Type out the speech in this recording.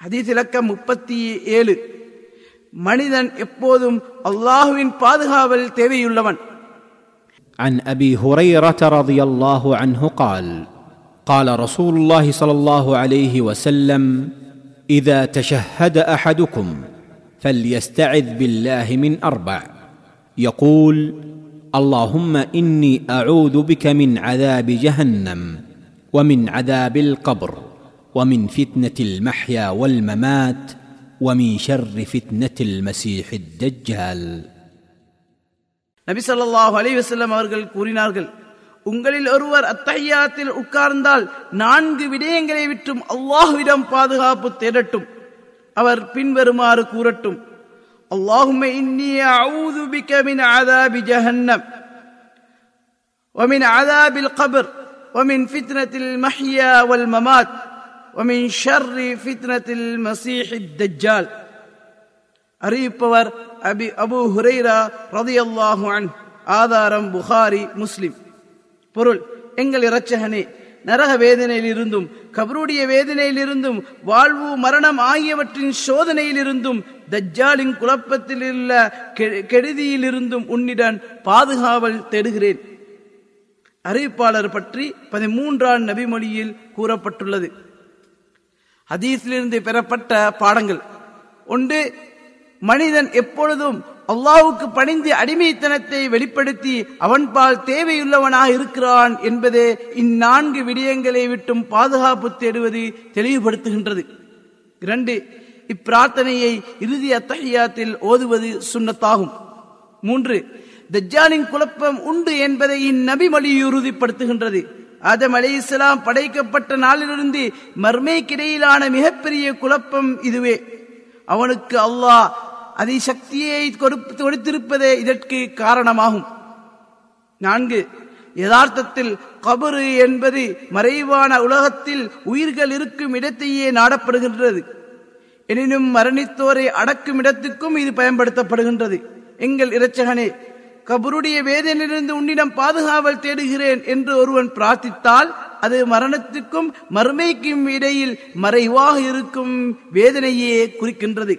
ஹதீஸ் இலக்கம் முப்பத்தி ஏழு மனிதன் எப்போதும் அல்லாஹுவின் பாதுகாவல் தேவையுள்ளவன் عن ابي هريره رضي الله عنه قال قال رسول الله صلى الله عليه وسلم اذا تشهد احدكم فليستعذ بالله من اربع يقول اللهم اني اعوذ بك من عذاب جهنم ومن عذاب القبر ومن فتنه المحيا والممات ومن شر فتنه المسيح الدجال நபி ஸல்லல்லாஹு அலைஹி வஸல்லம் அவர்கள் கூறினார்கள் உங்களில் ஒருவர் அத்தஹியாத்தில் உட்கார்ந்தால் நான்கு விடயங்களை விட்டும் அல்லாஹ்விடம் பாதுகாப்பு தேடட்டும் அவர் பின்வருமாறு கூறட்டும் اللهم إني أعوذ بك من عذاب جهنم ومن عذاب القبر ومن فتنة المحيا والممات ஒமின் ஷர்ரி ஃபித்னத்தில் மசீஹி தஜ்ஜால் அறிவிப்பவர் அபி அபு ஹுரைரா ரதி அல்லாஹான் ஆதாரம் புகாரி முஸ்லிம் பொருள் எங்கள் இரட்சகனே நரக வேதனையிலிருந்தும் கபருடைய வேதனையிலிருந்தும் வாழ்வு மரணம் ஆகியவற்றின் சோதனையிலிருந்தும் தஜ்ஜாலின் குழப்பத்தில் உள்ள கெடுதியிலிருந்தும் உன்னிடம் பாதுகாவல் தேடுகிறேன் அறிவிப்பாளர் பற்றி பதிமூன்றாம் நபிமொழியில் கூறப்பட்டுள்ளது ஹதீஸிலிருந்து பெறப்பட்ட பாடங்கள். ஒன்று மனிதன் எப்பொழுதும் அல்லாவுக்கு பணிந்து அடிமைத்தனத்தை வெளிப்படுத்தி அவன்பால் தேவையுள்ளவனாக இருக்கிறான் என்பதே இந்நான்கு விடயங்களை விட்டும் பாதுகாப்பு தேடுவது தெளிவுபடுத்துகின்றது. இரண்டு இப்பிரார்த்தனையை இறுதி அத்தகையாத்தில் ஓதுவது சுன்னத்தாகும் மூன்று தஜ்ஜாலின் குழப்பம் உண்டு என்பதை இந்நபி மொழி உறுதிப்படுத்துகின்றது. ஆதம் இஸ்லாம் படைக்கப்பட்ட நாளிலிருந்து மர்மைக்கிடையிலான மிகப்பெரிய குழப்பம் இதுவே. அவனுக்கு அல்லாஹ் அதிசக்தியை சக்தியை கொடுத்திருப்பதே இதற்கு காரணமாகும். நான்கு யதார்த்தத்தில் கபரு என்பது மறைவான உலகத்தில் உயிர்கள் இருக்கும் இடத்தையே நாடப்படுகின்றது. எனினும் மரணித்தோரை அடக்கும் இடத்துக்கும் இது பயன்படுத்தப்படுகின்றது. எங்கள் இரச்சகனே கபருடைய வேதனையிலிருந்து உன்னிடம் பாதுகாவல் தேடுகிறேன் என்று ஒருவன் பிரார்த்தித்தால் அது மரணத்துக்கும் மறுமைக்கும் இடையில் மறைவாக இருக்கும் வேதனையே குறிக்கின்றது.